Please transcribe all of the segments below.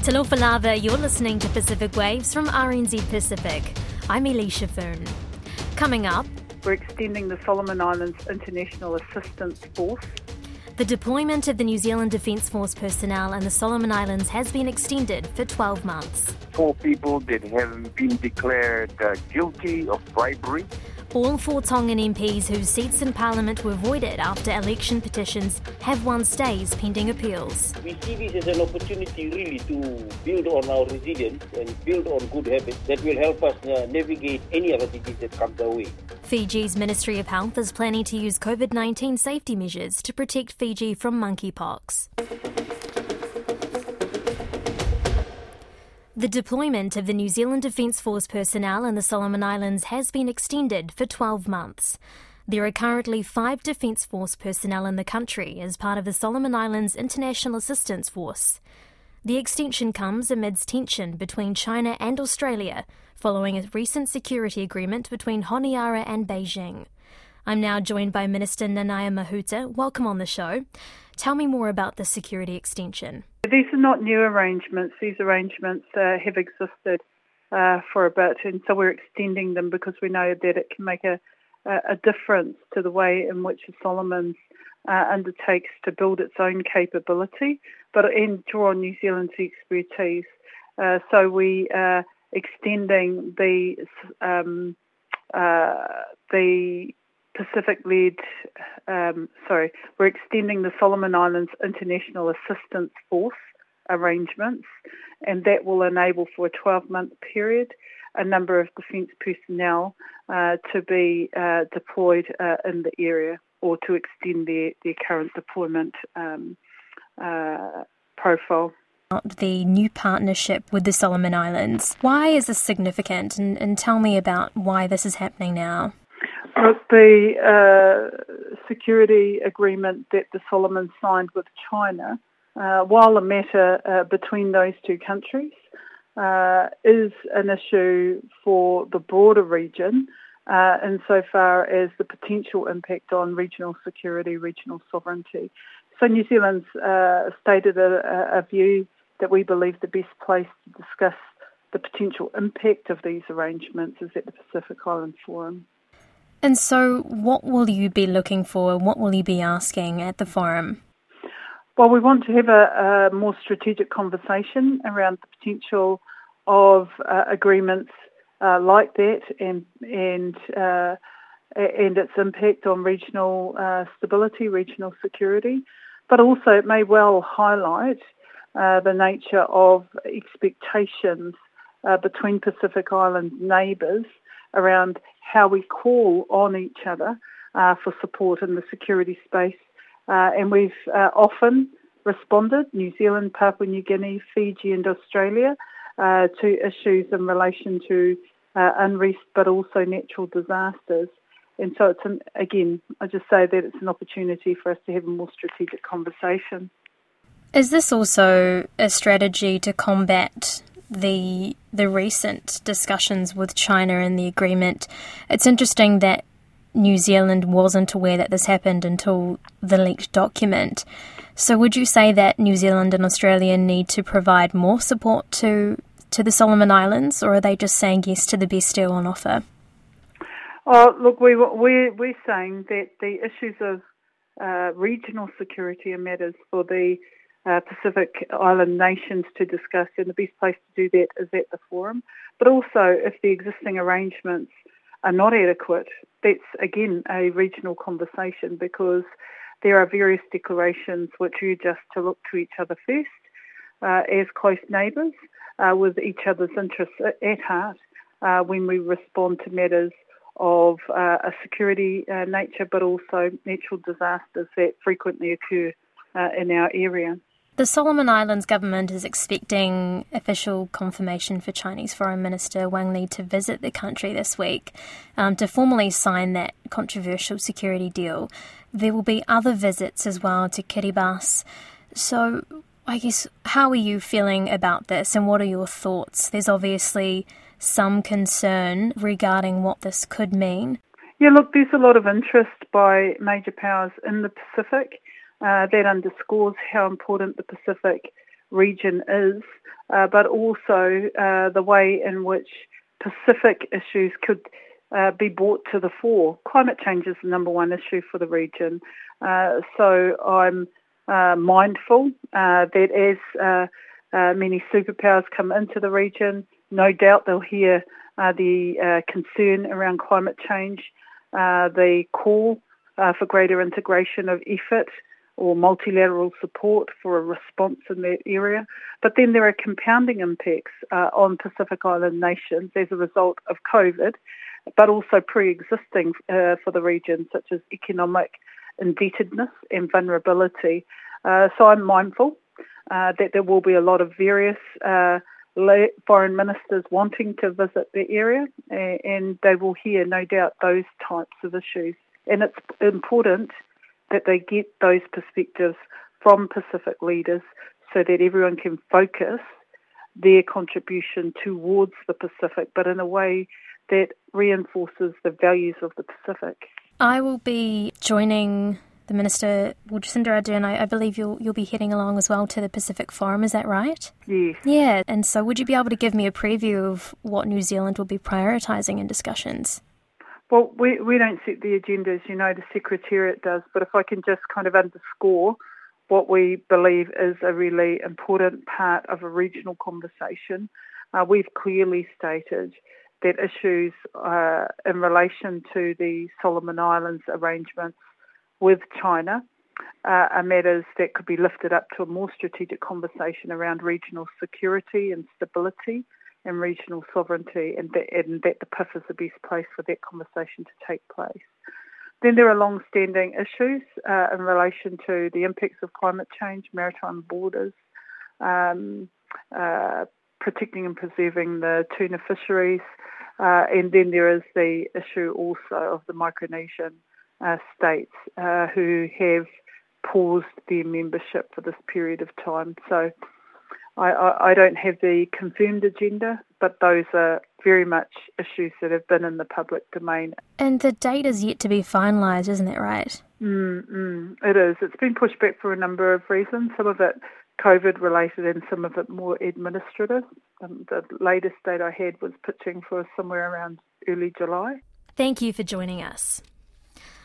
Talofa Lava, you're listening to Pacific Waves from RNZ Pacific. I'm Eleisha Foon. Coming up, we're extending the Solomon Islands International Assistance Force. The deployment of the New Zealand Defence Force personnel in the Solomon Islands has been extended for 12 months. Four people that have been declared uh, guilty of bribery all four Tongan MPs whose seats in Parliament were voided after election petitions have won stays pending appeals. We see this as an opportunity really to build on our resilience and build on good habits that will help us uh, navigate any other disease that comes our way. Fiji's Ministry of Health is planning to use COVID 19 safety measures to protect Fiji from monkeypox. The deployment of the New Zealand Defence Force personnel in the Solomon Islands has been extended for 12 months. There are currently five Defence Force personnel in the country as part of the Solomon Islands International Assistance Force. The extension comes amidst tension between China and Australia following a recent security agreement between Honiara and Beijing. I'm now joined by Minister Nanaia Mahuta. Welcome on the show. Tell me more about the security extension. These are not new arrangements. These arrangements uh, have existed uh, for a bit, and so we're extending them because we know that it can make a, a difference to the way in which Solomons uh, undertakes to build its own capability, but and draw on New Zealand's expertise. Uh, so we are extending the um, uh, the Pacific-led, um, sorry, we're extending the Solomon Islands International Assistance Force arrangements, and that will enable for a 12-month period a number of defence personnel uh, to be uh, deployed uh, in the area or to extend their, their current deployment um, uh, profile the new partnership with the Solomon Islands. Why is this significant? And, and, tell me about why this is happening now the uh, security agreement that the Solomons signed with China, uh, while a matter uh, between those two countries, uh, is an issue for the broader region uh, insofar as the potential impact on regional security, regional sovereignty. So New Zealand's uh, stated a, a view that we believe the best place to discuss the potential impact of these arrangements is at the Pacific Island Forum. And so, what will you be looking for? What will you be asking at the forum? Well, we want to have a, a more strategic conversation around the potential of uh, agreements uh, like that and and uh, and its impact on regional uh, stability, regional security, but also it may well highlight uh, the nature of expectations uh, between Pacific Island neighbours around how we call on each other uh, for support in the security space. Uh, and we've uh, often responded, New Zealand, Papua New Guinea, Fiji and Australia, uh, to issues in relation to uh, unrest but also natural disasters. And so it's an, again, I just say that it's an opportunity for us to have a more strategic conversation. Is this also a strategy to combat the the recent discussions with China and the agreement, it's interesting that New Zealand wasn't aware that this happened until the leaked document. So, would you say that New Zealand and Australia need to provide more support to to the Solomon Islands, or are they just saying yes to the best deal on offer? Oh, look, we we we're saying that the issues of uh, regional security are matters for the uh, Pacific Island nations to discuss, and the best place to do that is at the forum. But also, if the existing arrangements are not adequate, that's again a regional conversation because there are various declarations which urge us to look to each other first uh, as close neighbours uh, with each other's interests at heart uh, when we respond to matters of uh, a security uh, nature but also natural disasters that frequently occur in our area. The Solomon Islands government is expecting official confirmation for Chinese Foreign Minister Wang Yi to visit the country this week um, to formally sign that controversial security deal. There will be other visits as well to Kiribati. So, I guess, how are you feeling about this and what are your thoughts? There's obviously some concern regarding what this could mean. Yeah, look, there's a lot of interest by major powers in the Pacific. Uh, that underscores how important the Pacific region is, uh, but also uh, the way in which Pacific issues could uh, be brought to the fore. Climate change is the number one issue for the region. Uh, so I'm mindful that as many superpowers come into the region, no doubt they'll hear the concern around climate change, the call for greater integration of effort or multilateral support for a response in that area. But then there are compounding impacts uh, on Pacific Island nations as a result of COVID, but also pre-existing uh, for the region, such as economic indebtedness and vulnerability. Uh, so I'm mindful uh, that there will be a lot of various uh, foreign ministers wanting to visit the area, and they will hear, no doubt, those types of issues. And it's important that they get those perspectives from Pacific leaders so that everyone can focus their contribution towards the Pacific, but in a way that reinforces the values of the Pacific. I will be joining the Minister, Jacinda Ardern, I, I believe you'll, you'll be heading along as well to the Pacific Forum, is that right? Yes. Yeah, and so would you be able to give me a preview of what New Zealand will be prioritising in discussions? Well, we, we don't set the agenda, as you know, the Secretariat does, but if I can just kind of underscore what we believe is a really important part of a regional conversation, uh, we've clearly stated that issues uh, in relation to the Solomon Islands arrangements with China uh, are matters that could be lifted up to a more strategic conversation around regional security and stability and regional sovereignty, and that, and that the PIF is the best place for that conversation to take place. Then there are long-standing issues uh, in relation to the impacts of climate change, maritime borders, um, uh, protecting and preserving the tuna fisheries, uh, and then there is the issue also of the Micronesian uh, states uh, who have paused their membership for this period of time. So I, I, I don't have the confirmed agenda, but those are very much issues that have been in the public domain. And the date is yet to be finalised, isn't it right? Mm, mm, it is. It's been pushed back for a number of reasons, some of it COVID related and some of it more administrative. Um, the latest date I had was pitching for somewhere around early July. Thank you for joining us.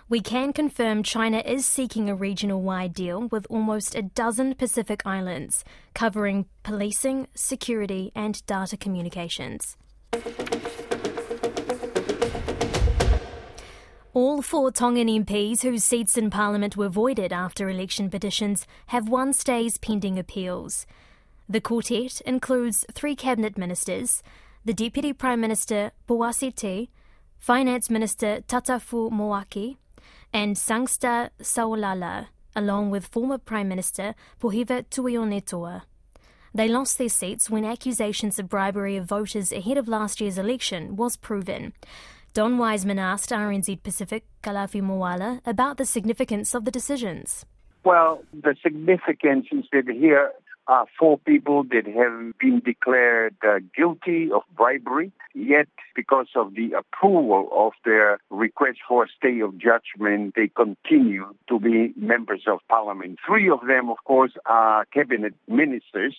We can confirm China is seeking a regional wide deal with almost a dozen Pacific islands, covering policing, security, and data communications. All four Tongan MPs whose seats in Parliament were voided after election petitions have won stays pending appeals. The quartet includes three cabinet ministers, the Deputy Prime Minister Poasi Tei, Finance Minister Tatafu Moeaki, and Sangster Saulala, along with former Prime Minister Pohiva Tuionetoa. They lost their seats when accusations of bribery of voters ahead of last year's election was proven. Don Wiseman asked RNZ Pacific Kalafi Moala about the significance of the decisions. Well, the significance is that here four people that have been declared uh, guilty of bribery, yet because of the approval of their request for a stay of judgment, they continue to be members of parliament. Three of them, of course, are cabinet ministers.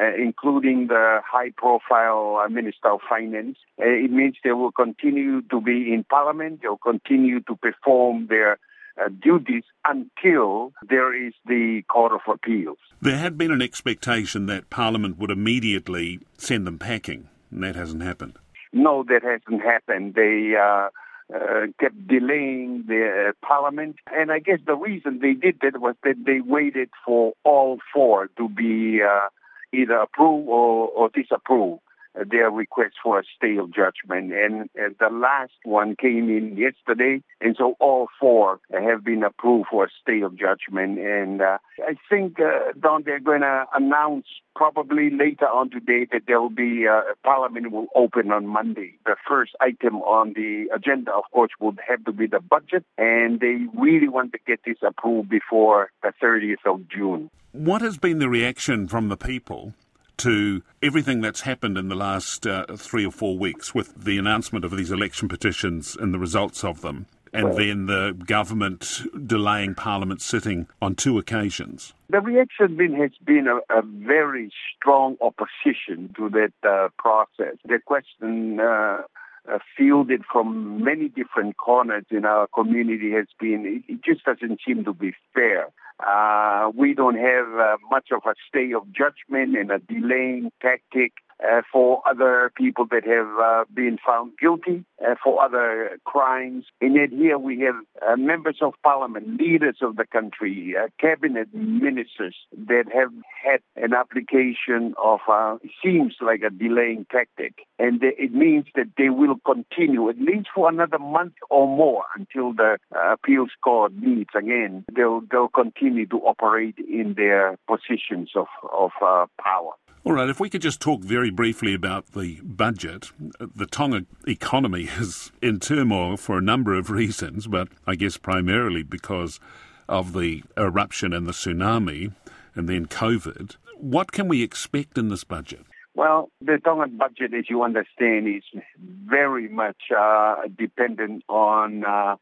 Uh, including the high-profile uh, Minister of Finance. Uh, it means they will continue to be in Parliament. They will continue to perform their uh, duties until there is the Court of Appeals. There had been an expectation that Parliament would immediately send them packing, and that hasn't happened. No, that hasn't happened. They uh, uh, kept delaying the uh, Parliament, and I guess the reason they did that was that they waited for all four to be uh, either approved or, or disapproved their request for a stay of judgment. And uh, the last one came in yesterday, and so all four have been approved for a stay of judgment. And uh, I think, uh, Don, they're going to announce probably later on today that there will be uh, Parliament will open on Monday. The first item on the agenda, of course, would have to be the budget, and they really want to get this approved before the 30th of June. What has been the reaction from the people to everything that's happened in the last uh, three or four weeks with the announcement of these election petitions and the results of them. and then the government delaying Parliament sitting on two occasions. The reaction been, has been a, a, very strong opposition to that uh, process. The question uh, uh, fielded from many different corners in our community has been it just doesn't seem to be fair. Uh, we don't have uh, much of a stay of judgment and a delaying tactic uh, for other people that have uh, been found guilty uh, for other crimes. And yet here we have uh, members of parliament, leaders of the country, uh, cabinet ministers that have had an application of, uh, seems like a delaying tactic. And it means that they will continue at least for another month or more until the appeals court meets again. They'll, they'll continue to operate in their positions of, of power. All right, if we could just talk very briefly about the budget. The Tonga economy is in turmoil for a number of reasons, but I guess primarily because of the eruption and the tsunami and then COVID. What can we expect in this budget? Well, the Tongan budget, as you understand, is very much uh, dependent on uh,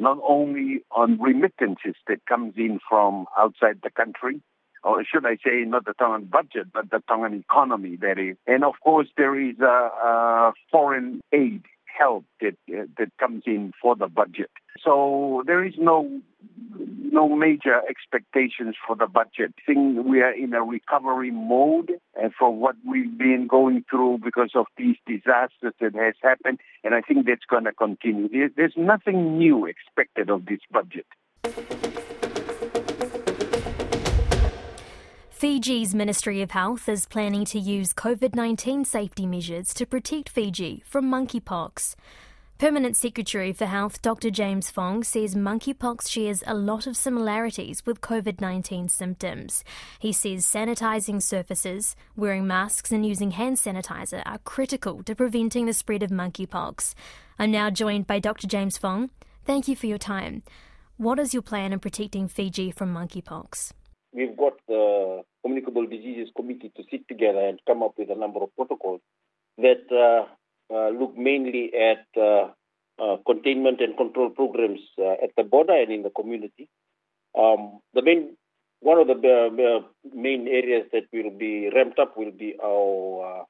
not only on remittances that comes in from outside the country, or should I say, not the Tongan budget, but the Tongan economy, that is. And of course, there is a, a foreign aid help that uh, that comes in for the budget. So there is no no major expectations for the budget. I think we are in a recovery mode and for what we've been going through because of these disasters that has happened, and I think that's going to continue. There's nothing new expected of this budget. Fiji's Ministry of Health is planning to use COVID 19 safety measures to protect Fiji from monkeypox. Permanent Secretary for Health Dr. James Fong says monkeypox shares a lot of similarities with COVID 19 symptoms. He says sanitising surfaces, wearing masks, and using hand sanitizer are critical to preventing the spread of monkeypox. I'm now joined by Dr. James Fong. Thank you for your time. What is your plan in protecting Fiji from monkeypox? We've got the Communicable Diseases Committee to sit together and come up with a number of protocols that uh, uh, look mainly at uh, uh containment and control programs uh, at the border and in the community. Um, the main one of the uh, main areas that will be ramped up will be our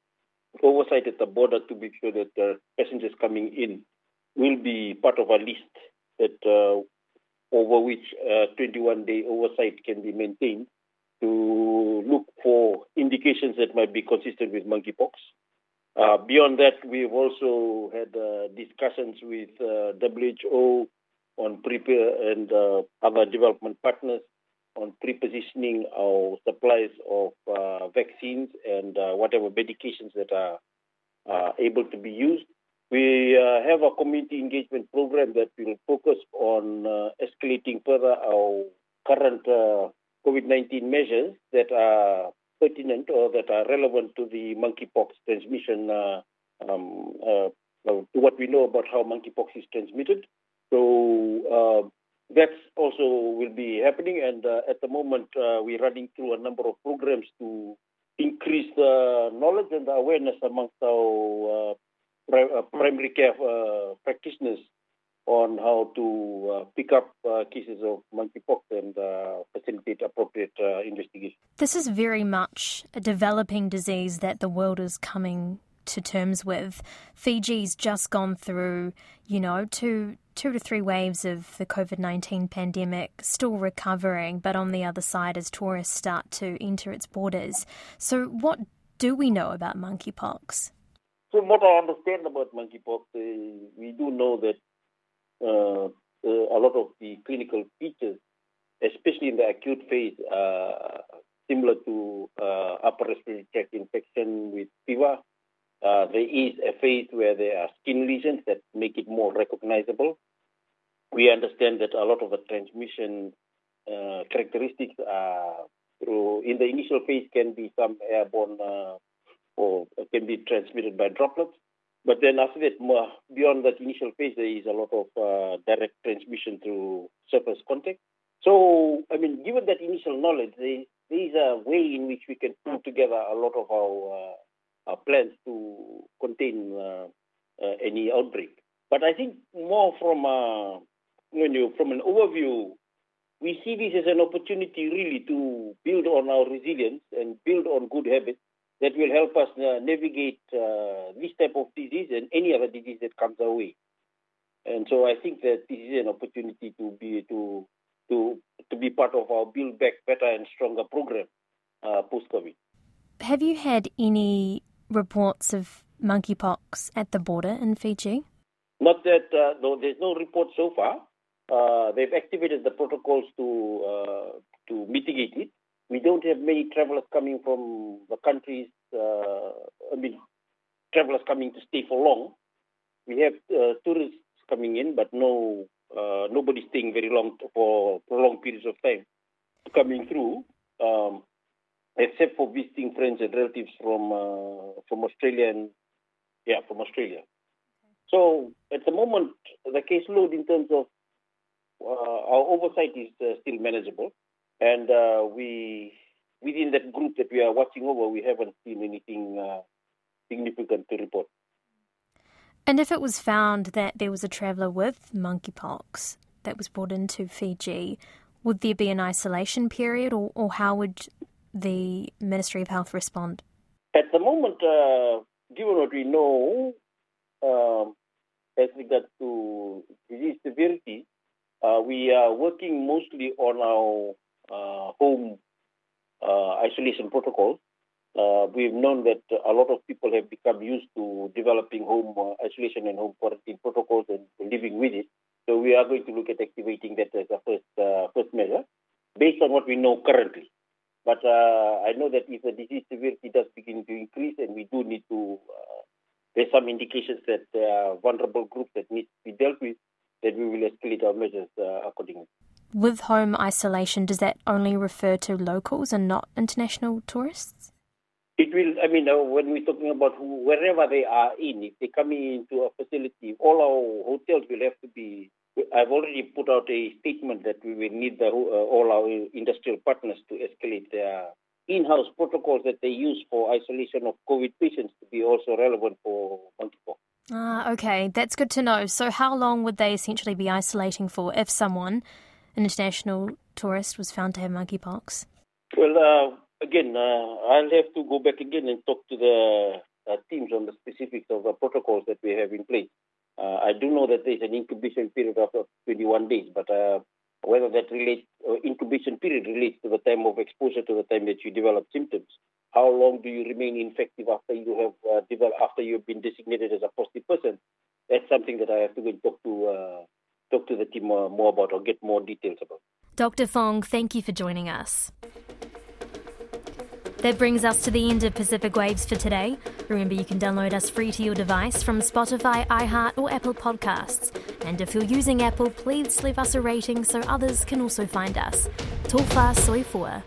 oversight at the border to make sure that the passengers coming in will be part of a list that over which 21-day oversight can be maintained to look for indications that might be consistent with monkeypox. Uh, beyond that, we've also had uh, discussions with uh, WHO on prepare and uh, other development partners on pre-positioning our supplies of uh, vaccines and uh, whatever medications that are able to be used. We have a community engagement program that will focus on escalating further our current COVID-19 measures that are pertinent or that are relevant to the monkeypox transmission, uh, um, uh, to what we know about how monkeypox is transmitted. So uh, that also will be happening, and uh, at the moment uh, we're running through a number of programs to increase the knowledge and the awareness amongst our uh, primary care practitioners on how to uh, pick up uh, cases of monkeypox and uh, facilitate appropriate uh, investigation. This is very much a developing disease that the world is coming to terms with. Fiji's just gone through, you know, two two to three waves of the COVID nineteen pandemic, still recovering, but on the other side as tourists start to enter its borders. So, what do we know about monkeypox? So, what I understand about monkeypox, we do know that a lot of the clinical features, especially in the acute phase, uh, similar to uh, upper respiratory tract infection with fever. Uh, there is a phase where there are skin lesions that make it more recognizable. We understand that a lot of the transmission uh, characteristics through, in the initial phase can be some airborne or can be transmitted by droplets. But then after that, beyond that initial phase, there is a lot of uh, direct transmission through surface contact. So, I mean, given that initial knowledge, there, there is a way in which we can put together a lot of our, uh, our plans to contain uh, uh any outbreak. But I think more from a when you, from an overview, we see this as an opportunity really to build on our resilience and build on good habits that will help us uh, navigate uh, this type of disease and any other disease that comes our way. And so I think that this is an opportunity to be to to to be part of our Build Back Better and Stronger program uh, post COVID. Have you had any reports of monkeypox at the border in Fiji? Not that uh, no, there's no report so far. Uh, they've activated the protocols to uh, to mitigate it. We don't have many travelers coming from the countries. Uh, I mean, travelers coming to stay for long. We have uh, tourists coming in, but no uh, nobody staying very long for prolonged periods of time coming through, um, except for visiting friends and relatives from uh, from Australia and yeah, from Australia. So at the moment, the caseload in terms of uh, our oversight is uh, still manageable, and uh, we within that group that we are watching over, we haven't seen anything uh, significant to report. And if it was found that there was a traveller with monkeypox that was brought into Fiji, would there be an isolation period, or, or how would the Ministry of Health respond? At the moment, uh, given what we know um, as regards to disease severity, uh, we are working mostly on our home uh, isolation protocols. Uh, we've known that a lot of people have become used to developing home uh, isolation and home quarantine protocols and living with it. So we are going to look at activating that as a first uh, first measure, based on what we know currently. But uh, I know that if the disease severity does begin to increase, and we do need to, uh, there's some indications that there are vulnerable groups that need to be dealt with, that we will escalate our measures uh, accordingly. With home isolation, does that only refer to locals and not international tourists? It will, I mean, uh, when we're talking about who, wherever they are in, if they come into a facility, all our hotels will have to be. I've already put out a statement that we will need the, uh, all our industrial partners to escalate their in-house protocols that they use for isolation of COVID patients to be also relevant for monkeypox. Ah, okay, that's good to know. So, how long would they essentially be isolating for if someone, an international tourist, was found to have monkeypox? Well, uh, again, uh, I'll have to go back again and talk to the uh, teams on the specifics of the protocols that we have in place. Uh, I do know that there's an incubation period of 21 days, but uh, whether that relates, uh, incubation period relates to the time of exposure to the time that you develop symptoms. How long do you remain infective after you have developed, after you've been designated as a positive person? That's something that I have to go and talk to talk to the team more about or get more details about. Dr. Fong, thank you for joining us. That brings us to the end of Pacific Waves for today. Remember, you can download us free to your device from Spotify, iHeart, or Apple Podcasts. And if you're using Apple, please leave us a rating so others can also find us. Tofa Soifua.